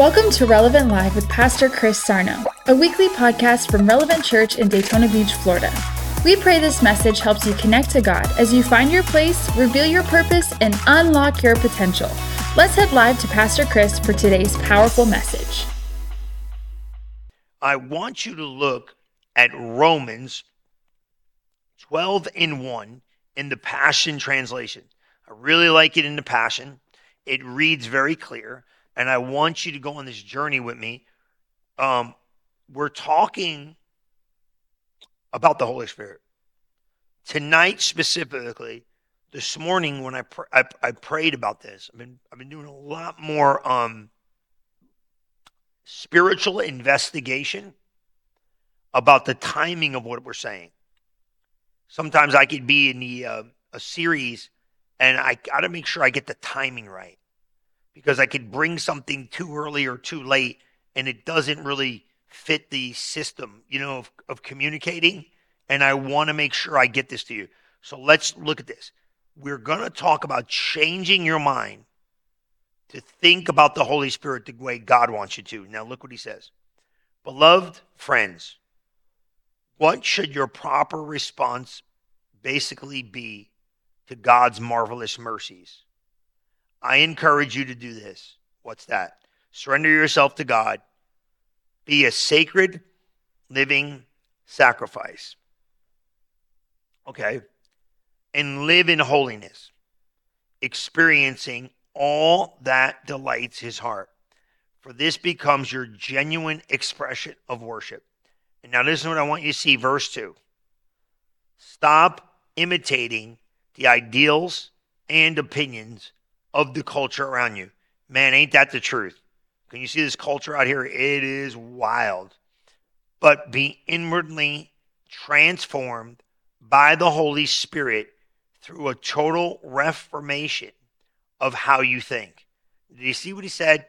Welcome to Relevant Live with Pastor Chris Sarno, a weekly podcast from Relevant Church in Daytona Beach, Florida. We pray this message helps you connect to God as you find your place, reveal your purpose, and unlock your potential. Let's head live to Pastor Chris for today's powerful message. I want you to look at Romans 12 and 1 in the Passion Translation. I really like it in the Passion. It reads very clear, and I want you to go on this journey with me. Um, we're talking about the Holy Spirit. Tonight, specifically, this morning when I, pr- I, I prayed about this, I've been, I've been doing a lot more um, spiritual investigation about the timing of what we're saying. Sometimes I could be in the uh, a series and I got to make sure I get the timing right because I could bring something too early or too late and it doesn't really fit the system, you know, of, of communicating. And I want to make sure I get this to you. So let's look at this. We're going to talk about changing your mind to think about the Holy Spirit the way God wants you to. Now, look what he says. Beloved friends, what should your proper response basically be to God's marvelous mercies. I encourage you to do this. What's that? Surrender yourself to God. Be a sacred, living sacrifice. Okay? And live in holiness, experiencing all that delights his heart. For this becomes your genuine expression of worship. And now, this is what I want you to see verse 2. Stop imitating the ideals and opinions of the culture around you. Man, ain't that the truth? Can you see this culture out here? It is wild. But be inwardly transformed by the Holy Spirit through a total reformation of how you think. Did you see what he said?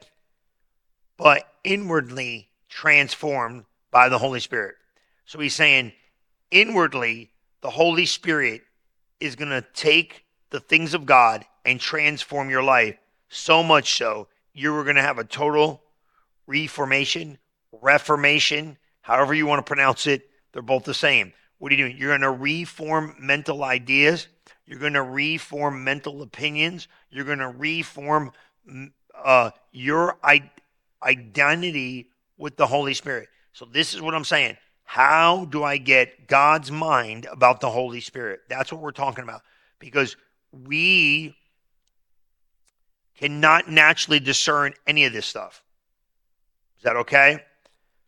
But inwardly transformed by the Holy Spirit. So he's saying, inwardly, the Holy Spirit is going to take the things of God and transform your life so much so you're going to have a total reformation, reformation, however you want to pronounce it. They're both the same. What are you doing? You're going to reform mental ideas. You're going to reform mental opinions. You're going to reform mm, uh, your I- identity with the Holy Spirit. So, this is what I'm saying. How do I get God's mind about the Holy Spirit? That's what we're talking about. Because we cannot naturally discern any of this stuff. Is that okay?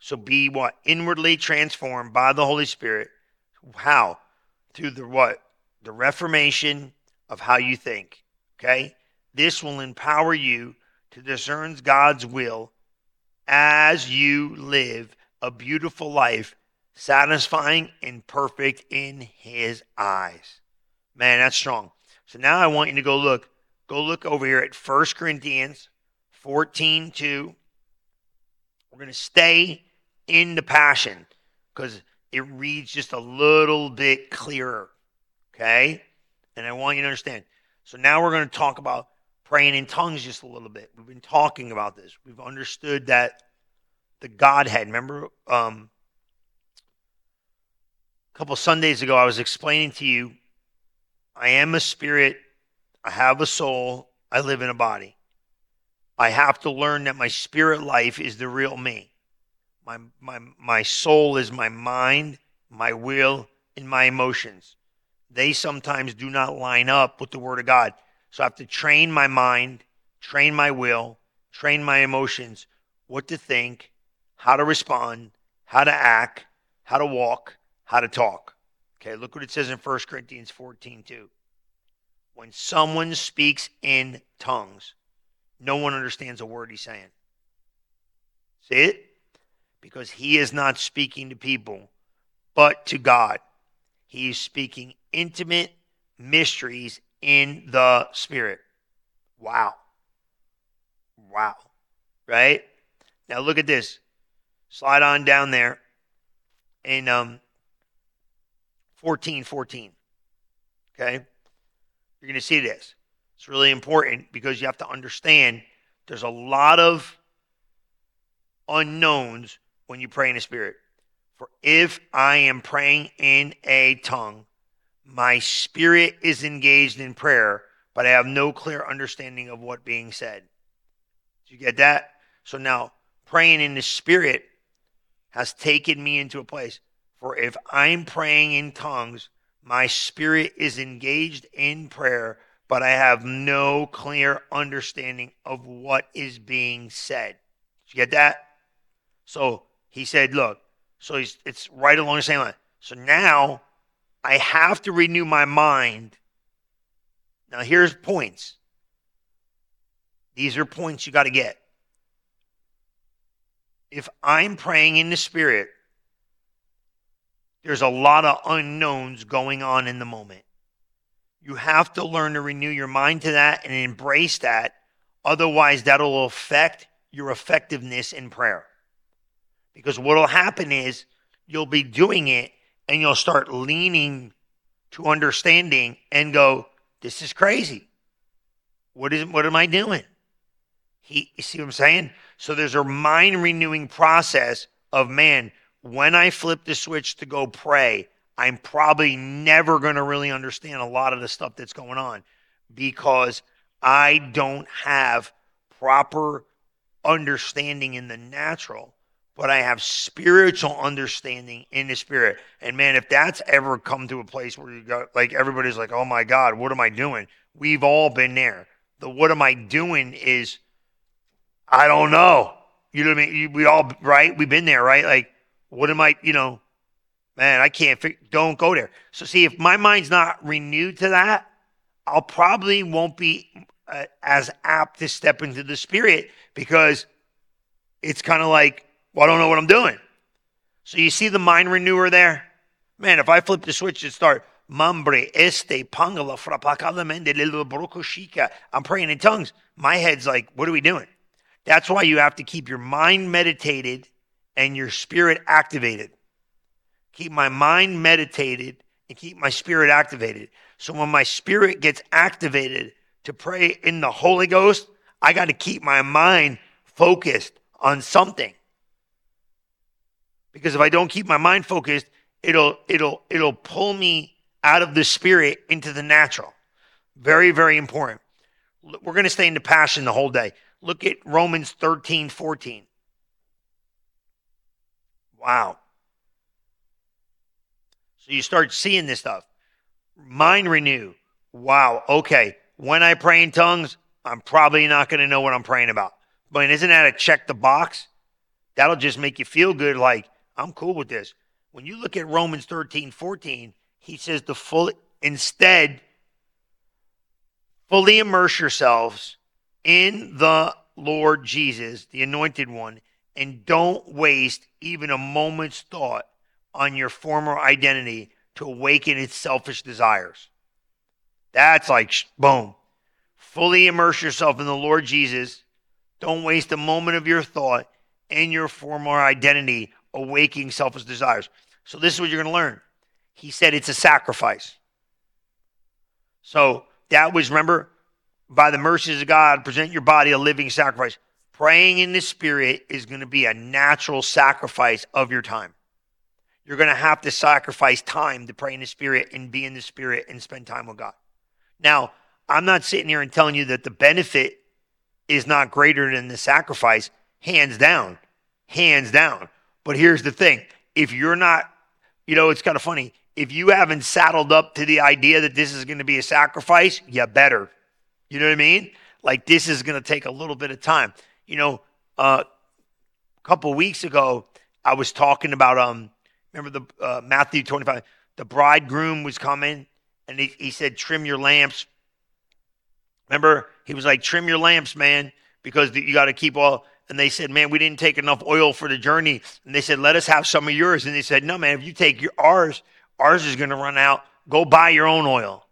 So be what? Inwardly transformed by the Holy Spirit. How? Through the what? The reformation of how you think. Okay? This will empower you to discern God's will as you live a beautiful life satisfying and perfect in his eyes. Man, that's strong. So now I want you to go look. Go look over here at 1 Corinthians 14 2. We're going to stay in the passion because it reads just a little bit clearer. Okay? And I want you to understand. So now we're going to talk about praying in tongues just a little bit. We've been talking about this. We've understood that the Godhead, remember um, a couple Sundays ago, I was explaining to you I am a spirit, I have a soul, I live in a body. I have to learn that my spirit life is the real me. My, my, my soul is my mind, my will, and my emotions. They sometimes do not line up with the Word of God. So I have to train my mind, train my will, train my emotions, what to think, how to respond, how to act, how to walk, how to talk. Okay, look what it says in 1 Corinthians 14 2. When someone speaks in tongues, no one understands a word he's saying. See it? Because he is not speaking to people, but to God. He is speaking intimate mysteries in the Spirit. Wow. Wow. Right? Now look at this. Slide on down there. And um, 14 14. Okay? You're going to see this. It's really important because you have to understand there's a lot of unknowns when you pray in the Spirit. For if I am praying in a tongue, my spirit is engaged in prayer, but I have no clear understanding of what being said. Did you get that? So now praying in the spirit has taken me into a place. For if I'm praying in tongues, my spirit is engaged in prayer, but I have no clear understanding of what is being said. Did you get that? So he said, look, so he's, it's right along the same line. So now I have to renew my mind. Now here's points. These are points you got to get. If I'm praying in the spirit, there's a lot of unknowns going on in the moment. You have to learn to renew your mind to that and embrace that. Otherwise, that'll affect your effectiveness in prayer. Because what will happen is you'll be doing it and you'll start leaning to understanding and go, This is crazy. What is what am I doing? He you see what I'm saying? So there's a mind renewing process of man, when I flip the switch to go pray, I'm probably never going to really understand a lot of the stuff that's going on because I don't have proper understanding in the natural but I have spiritual understanding in the spirit. And man, if that's ever come to a place where you got like everybody's like, oh my God, what am I doing? We've all been there. The what am I doing is, I don't know. You know what I mean? We all, right? We've been there, right? Like, what am I, you know, man, I can't, don't go there. So, see, if my mind's not renewed to that, I'll probably won't be uh, as apt to step into the spirit because it's kind of like, well, I don't know what I'm doing. So you see the mind renewer there? Man, if I flip the switch and start mambre este pangala frapakalamende I'm praying in tongues. My head's like, what are we doing? That's why you have to keep your mind meditated and your spirit activated. Keep my mind meditated and keep my spirit activated. So when my spirit gets activated to pray in the Holy Ghost, I got to keep my mind focused on something because if I don't keep my mind focused, it'll it'll it'll pull me out of the spirit into the natural. Very very important. We're going to stay in the passion the whole day. Look at Romans 13, 14. Wow. So you start seeing this stuff. Mind renew. Wow. Okay. When I pray in tongues, I'm probably not going to know what I'm praying about. But isn't that a check the box? That'll just make you feel good. Like, I'm cool with this. When you look at Romans 13, 14, he says the full instead fully immerse yourselves in the Lord Jesus, the anointed one, and don't waste even a moment's thought on your former identity to awaken its selfish desires. That's like boom. Fully immerse yourself in the Lord Jesus. Don't waste a moment of your thought in your former identity awakening selfish desires. So this is what you're going to learn. He said it's a sacrifice. So that was, remember, by the mercies of God, present your body a living sacrifice. Praying in the Spirit is going to be a natural sacrifice of your time. You're going to have to sacrifice time to pray in the Spirit and be in the Spirit and spend time with God. Now, I'm not sitting here and telling you that the benefit is not greater than the sacrifice, hands down. Hands down. But here's the thing if you're not, you know, it's kind of funny. If you haven't saddled up to the idea that this is going to be a sacrifice, you better. You know what I mean? Like this is going to take a little bit of time. You know, uh, a couple weeks ago, I was talking about um, remember the uh, Matthew 25. The bridegroom was coming, and he, he said, "Trim your lamps." Remember, he was like, "Trim your lamps, man, because you got to keep all." and they said, "Man, we didn't take enough oil for the journey." And they said, "Let us have some of yours." And they said, "No, man, if you take your ours, ours is going to run out. Go buy your own oil."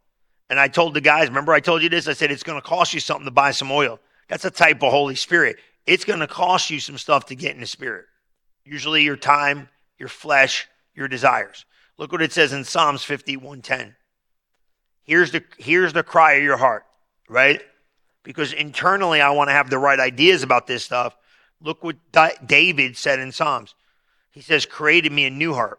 And I told the guys, remember I told you this? I said it's going to cost you something to buy some oil. That's a type of Holy Spirit. It's going to cost you some stuff to get in the Spirit. Usually your time, your flesh, your desires. Look what it says in Psalms 51:10. Here's the here's the cry of your heart, right? Because internally I want to have the right ideas about this stuff, Look what David said in Psalms. He says, created me a new heart.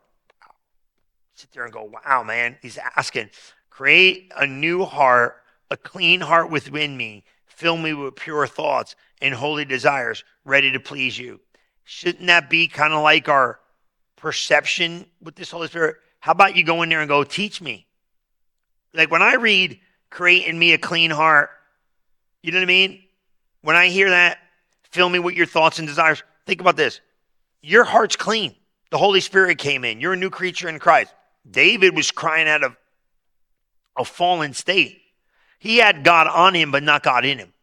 Sit there and go, wow, man. He's asking, create a new heart, a clean heart within me. Fill me with pure thoughts and holy desires, ready to please you. Shouldn't that be kind of like our perception with this Holy Spirit? How about you go in there and go, teach me? Like when I read, create in me a clean heart, you know what I mean? When I hear that, fill me with your thoughts and desires. Think about this. Your heart's clean. The Holy Spirit came in. You're a new creature in Christ. David was crying out of a fallen state. He had God on him, but not God in him.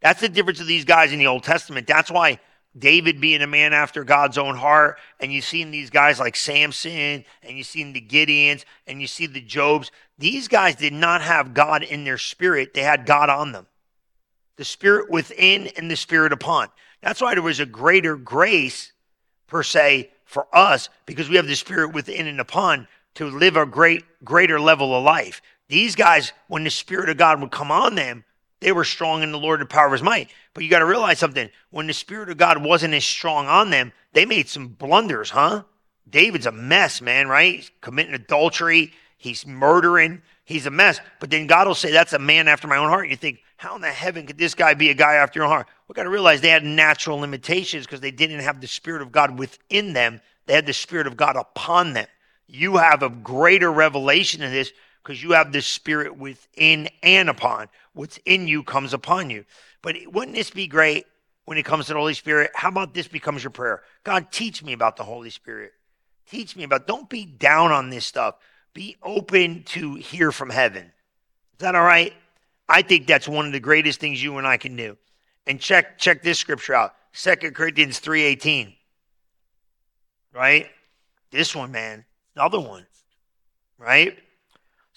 That's the difference of these guys in the Old Testament. That's why David being a man after God's own heart, and you've seen these guys like Samson, and you've seen the Gideons, and you see the Jobs. These guys did not have God in their spirit, they had God on them. The spirit within and the spirit upon. That's why there was a greater grace, per se, for us, because we have the spirit within and upon to live a great, greater level of life. These guys, when the spirit of God would come on them, they were strong in the Lord and power of his might. But you got to realize something. When the Spirit of God wasn't as strong on them, they made some blunders, huh? David's a mess, man, right? He's committing adultery. He's murdering. He's a mess. But then God will say, that's a man after my own heart. And you think, how in the heaven could this guy be a guy after your own heart? We got to realize they had natural limitations because they didn't have the Spirit of God within them. They had the Spirit of God upon them. You have a greater revelation of this because you have this Spirit within and upon. What's in you comes upon you. But wouldn't this be great when it comes to the Holy Spirit? How about this becomes your prayer? God, teach me about the Holy Spirit. Teach me about, don't be down on this stuff. Be open to hear from heaven. Is that all right? I think that's one of the greatest things you and I can do. And check check this scripture out. Second Corinthians 3:18. Right? This one, man. Another one. Right?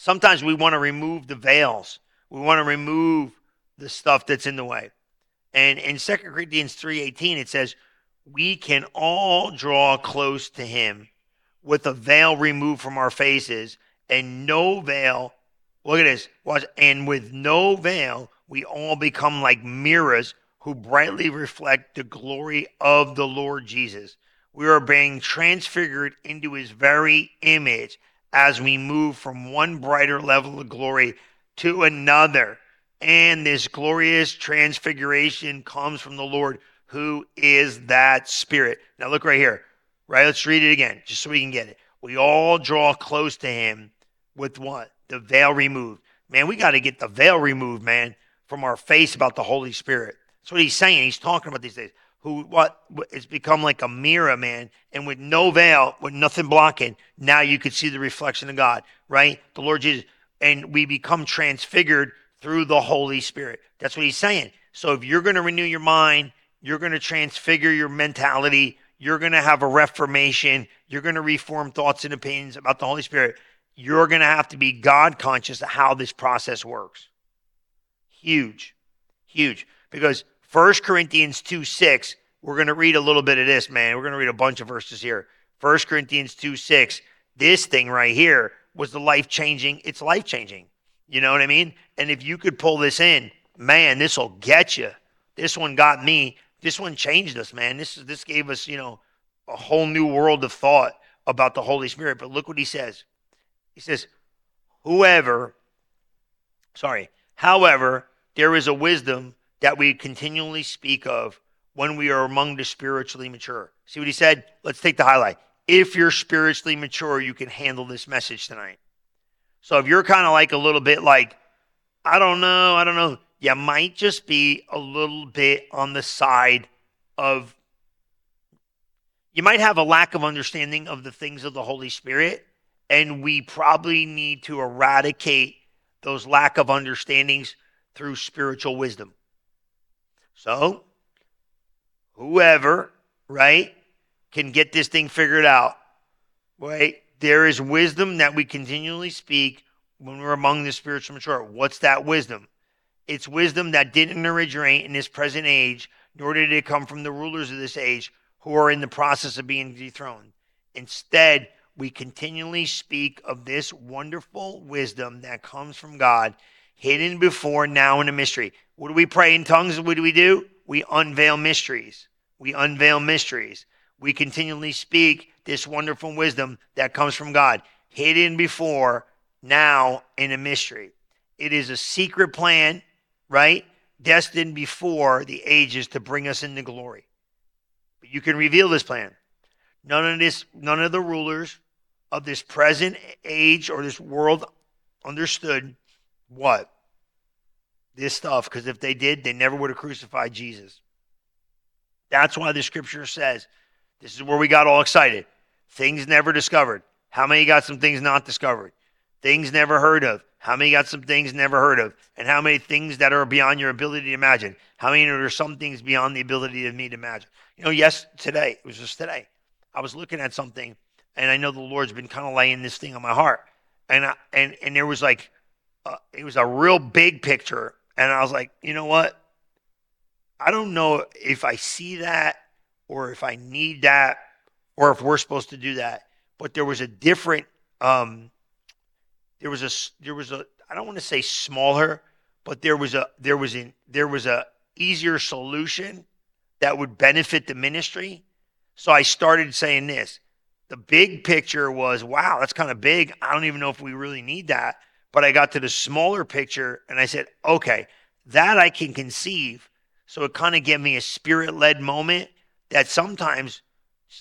Sometimes we want to remove the veils. We want to remove the stuff that's in the way. And in 2 Corinthians 3:18 it says, "We can all draw close to him with a veil removed from our faces and no veil Look at this. Watch. And with no veil, we all become like mirrors who brightly reflect the glory of the Lord Jesus. We are being transfigured into his very image as we move from one brighter level of glory to another. And this glorious transfiguration comes from the Lord, who is that Spirit. Now, look right here, right? Let's read it again, just so we can get it. We all draw close to Him with what? The veil removed. Man, we got to get the veil removed, man, from our face about the Holy Spirit. That's what He's saying. He's talking about these days who what it's become like a mirror, man, and with no veil, with nothing blocking, now you could see the reflection of God, right? The Lord Jesus, and we become transfigured through the Holy Spirit. That's what he's saying. So if you're going to renew your mind, you're going to transfigure your mentality, you're going to have a reformation, you're going to reform thoughts and opinions about the Holy Spirit. You're going to have to be God conscious of how this process works. Huge, huge. Because 1 Corinthians 2 6, we're going to read a little bit of this, man. We're going to read a bunch of verses here. 1 Corinthians 2 6, this thing right here was the life changing, it's life changing. You know what I mean? And if you could pull this in, man, this will get you. This one got me. This one changed us, man. This this gave us, you know, a whole new world of thought about the Holy Spirit. But look what he says. He says, Whoever, sorry, however, there is a wisdom that we continually speak of when we are among the spiritually mature. See what he said? Let's take the highlight. If you're spiritually mature, you can handle this message tonight. So if you're kind of like a little bit like, I don't know, I don't know, you might just be a little bit on the side of, you might have a lack of understanding of the things of the Holy Spirit. And we probably need to eradicate those lack of understandings through spiritual wisdom. So, whoever, right, can get this thing figured out, right? There is wisdom that we continually speak when we're among the spiritual mature. What's that wisdom? It's wisdom that didn't originate in this present age, nor did it come from the rulers of this age who are in the process of being dethroned. Instead, we continually speak of this wonderful wisdom that comes from God hidden before now in a mystery. What do we pray in tongues? What do we do? We unveil mysteries. We unveil mysteries. We continually speak this wonderful wisdom that comes from God, hidden before, now in a mystery. It is a secret plan, right? Destined before the ages to bring us into glory. But you can reveal this plan. None of this, none of the rulers of this present age or this world understood what? This stuff, because if they did, they never would have crucified Jesus. That's why the scripture says, this is where we got all excited. Things never discovered. How many got some things not discovered? Things never heard of. How many got some things never heard of? And how many things that are beyond your ability to imagine? How many are some things beyond the ability of me to imagine? You know, yes, today, it was just today. I was looking at something and I know the Lord's been kind of laying this thing on my heart. And I, and and there was like, uh, it was a real big picture, and I was like, you know what? I don't know if I see that or if I need that or if we're supposed to do that. But there was a different, um, there was a there was a I don't want to say smaller, but there was a there was a there was a easier solution that would benefit the ministry. So I started saying this the big picture was, wow, that's kind of big. I don't even know if we really need that. But I got to the smaller picture and I said, okay, that I can conceive. So it kind of gave me a spirit led moment that sometimes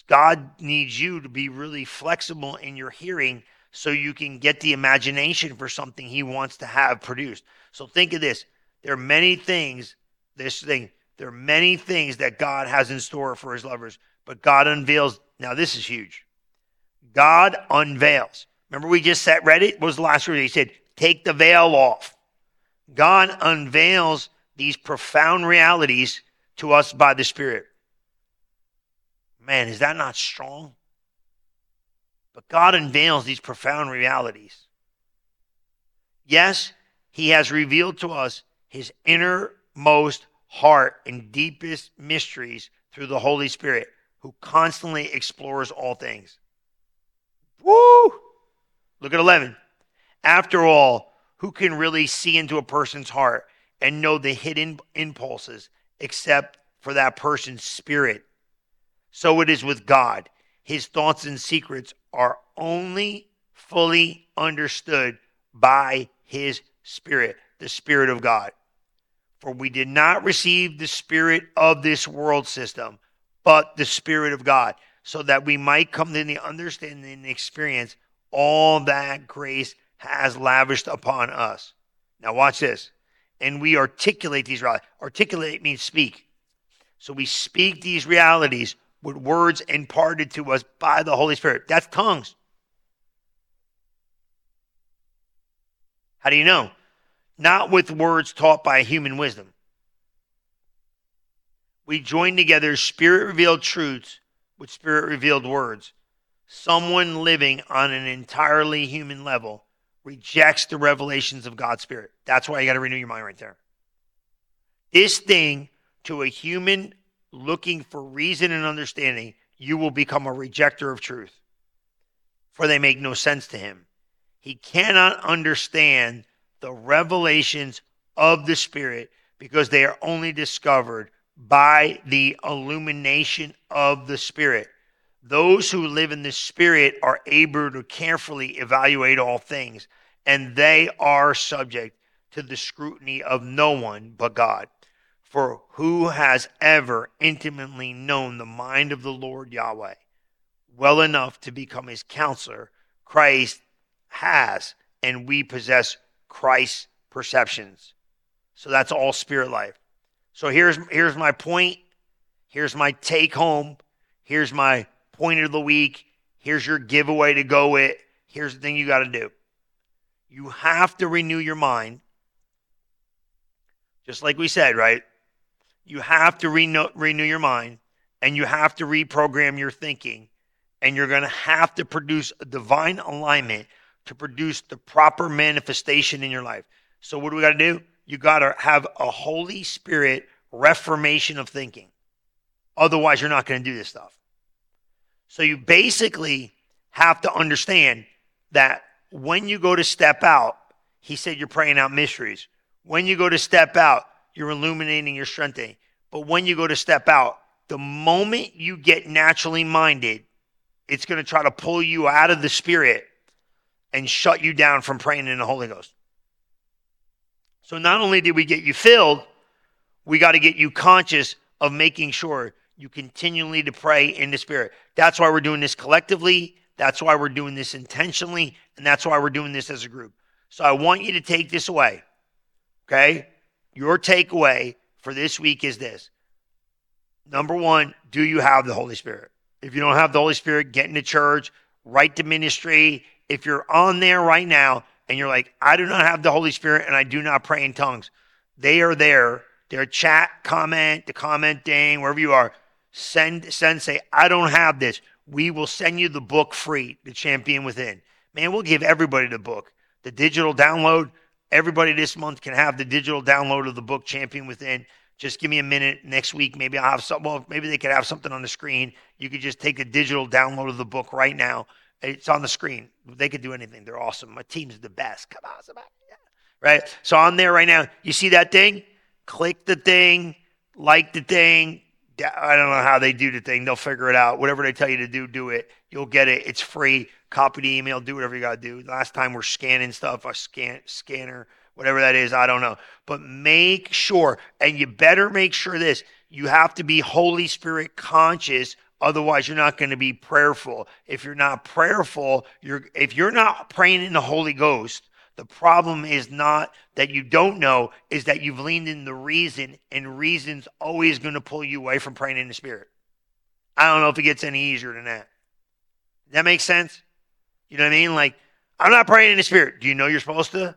God needs you to be really flexible in your hearing so you can get the imagination for something He wants to have produced. So think of this there are many things, this thing, there are many things that God has in store for His lovers, but God unveils. Now, this is huge. God unveils. Remember, we just said, read it? Was the last word? He said, take the veil off. God unveils these profound realities to us by the Spirit. Man, is that not strong? But God unveils these profound realities. Yes, He has revealed to us His innermost heart and deepest mysteries through the Holy Spirit, who constantly explores all things. Woo! Look at 11. After all, who can really see into a person's heart and know the hidden impulses except for that person's spirit? So it is with God. His thoughts and secrets are only fully understood by his spirit, the spirit of God. For we did not receive the spirit of this world system, but the spirit of God so that we might come to the understanding and experience all that grace has lavished upon us. Now, watch this. And we articulate these realities. Articulate means speak. So we speak these realities with words imparted to us by the Holy Spirit. That's tongues. How do you know? Not with words taught by human wisdom. We join together spirit revealed truths with spirit revealed words. Someone living on an entirely human level rejects the revelations of God's spirit. That's why you got to renew your mind right there. This thing to a human looking for reason and understanding, you will become a rejecter of truth, for they make no sense to him. He cannot understand the revelations of the Spirit because they are only discovered by the illumination of the Spirit. Those who live in the Spirit are able to carefully evaluate all things, and they are subject to the scrutiny of no one but God. For who has ever intimately known the mind of the Lord Yahweh well enough to become his counselor? Christ has, and we possess Christ's perceptions. So that's all spirit life. So here's here's my point. Here's my take home. Here's my point of the week. Here's your giveaway to go with. Here's the thing you got to do. You have to renew your mind. Just like we said, right? You have to renew, renew your mind and you have to reprogram your thinking. And you're going to have to produce a divine alignment to produce the proper manifestation in your life. So, what do we got to do? you got to have a Holy Spirit reformation of thinking. Otherwise, you're not going to do this stuff. So you basically have to understand that when you go to step out, he said you're praying out mysteries. When you go to step out, you're illuminating, you're strengthening. But when you go to step out, The moment you get naturally minded, it's going to try to pull you out of the spirit and shut you down from praying in the Holy Ghost. So not only did we get you filled, we got to get you conscious of making sure you continually to pray in the spirit. That's why we're doing this collectively. That's why we're doing this intentionally. And that's why we're doing this as a group. So I want you to take this away. Okay? Your takeaway for this week is this. Number one, do you have the Holy Spirit? If you don't have the Holy Spirit, get into church, write to ministry. If you're on there right now and you're like, I do not have the Holy Spirit and I do not pray in tongues, they are there. Their chat, comment, the commenting, wherever you are, send, send, say, I don't have this. We will send you the book free, The Champion Within. Man, we'll give everybody the book. The digital download, everybody this month can have the digital download of the book Champion Within. Just give me a minute next week. Maybe I'll have some. Well, maybe they could have something on the screen. You could just take a digital download of the book right now. It's on the screen. They could do anything. They're awesome. My team's the best. Come on, somebody. Right. So on there right now. You see that thing? Click the thing. Like the thing. I don't know how they do the thing. They'll figure it out. Whatever they tell you to do, do it. You'll get it. It's free. Copy the email. Do whatever you got to do. Last time we're scanning stuff. A scan scanner, whatever that is. I don't know. But make sure, and you better make sure this. You have to be Holy Spirit conscious Otherwise, you're not going to be prayerful. If you're not prayerful, you're if you're not praying in the Holy Ghost, the problem is not that you don't know, is that you've leaned in the reason, and reason's always going to pull you away from praying in the Spirit. I don't know if it gets any easier than that. That makes sense? You know what I mean? Like, I'm not praying in the Spirit. Do you know you're supposed to?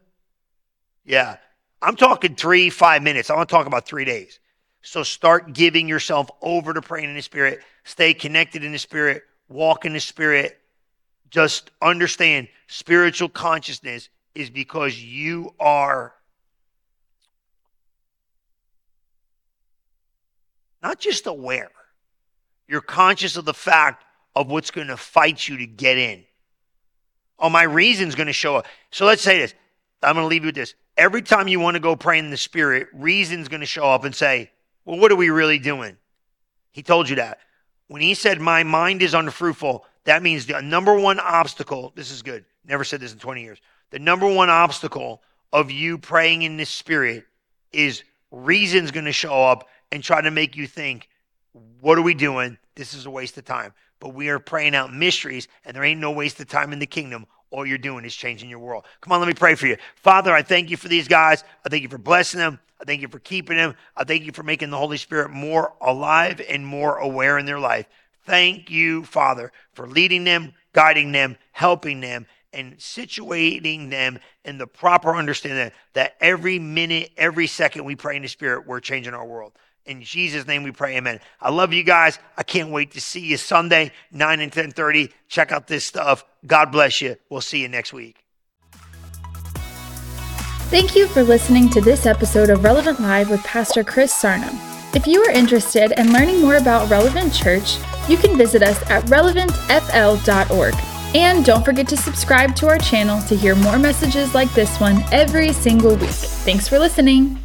Yeah. I'm talking three, five minutes. I want to talk about three days. So start giving yourself over to praying in the Spirit. Stay connected in the Spirit. Walk in the Spirit. Just understand spiritual consciousness is because you are not just aware, you're conscious of the fact of what's going to fight you to get in. Oh, my reason's going to show up. So let's say this. I'm going to leave you with this. Every time you want to go pray in the Spirit, reason's going to show up and say, well, what are we really doing? He told you that. When he said, My mind is unfruitful, that means the number one obstacle, this is good, never said this in 20 years. The number one obstacle of you praying in this spirit is reason's going to show up and try to make you think, What are we doing? This is a waste of time. But we are praying out mysteries, and there ain't no waste of time in the kingdom all you're doing is changing your world. Come on, let me pray for you. Father, I thank you for these guys. I thank you for blessing them. I thank you for keeping them. I thank you for making the Holy Spirit more alive and more aware in their life. Thank you, Father, for leading them, guiding them, helping them, and situating them in the proper understanding that every minute, every second we pray in the Spirit, we're changing our world. In Jesus' name we pray, amen. I love you guys. I can't wait to see you Sunday, 9 and 10.30. Check out this stuff. God bless you. We'll see you next week. Thank you for listening to this episode of Relevant Live with Pastor Chris Sarno. If you are interested in learning more about Relevant Church, you can visit us at relevantfl.org. And don't forget to subscribe to our channel to hear more messages like this one every single week. Thanks for listening.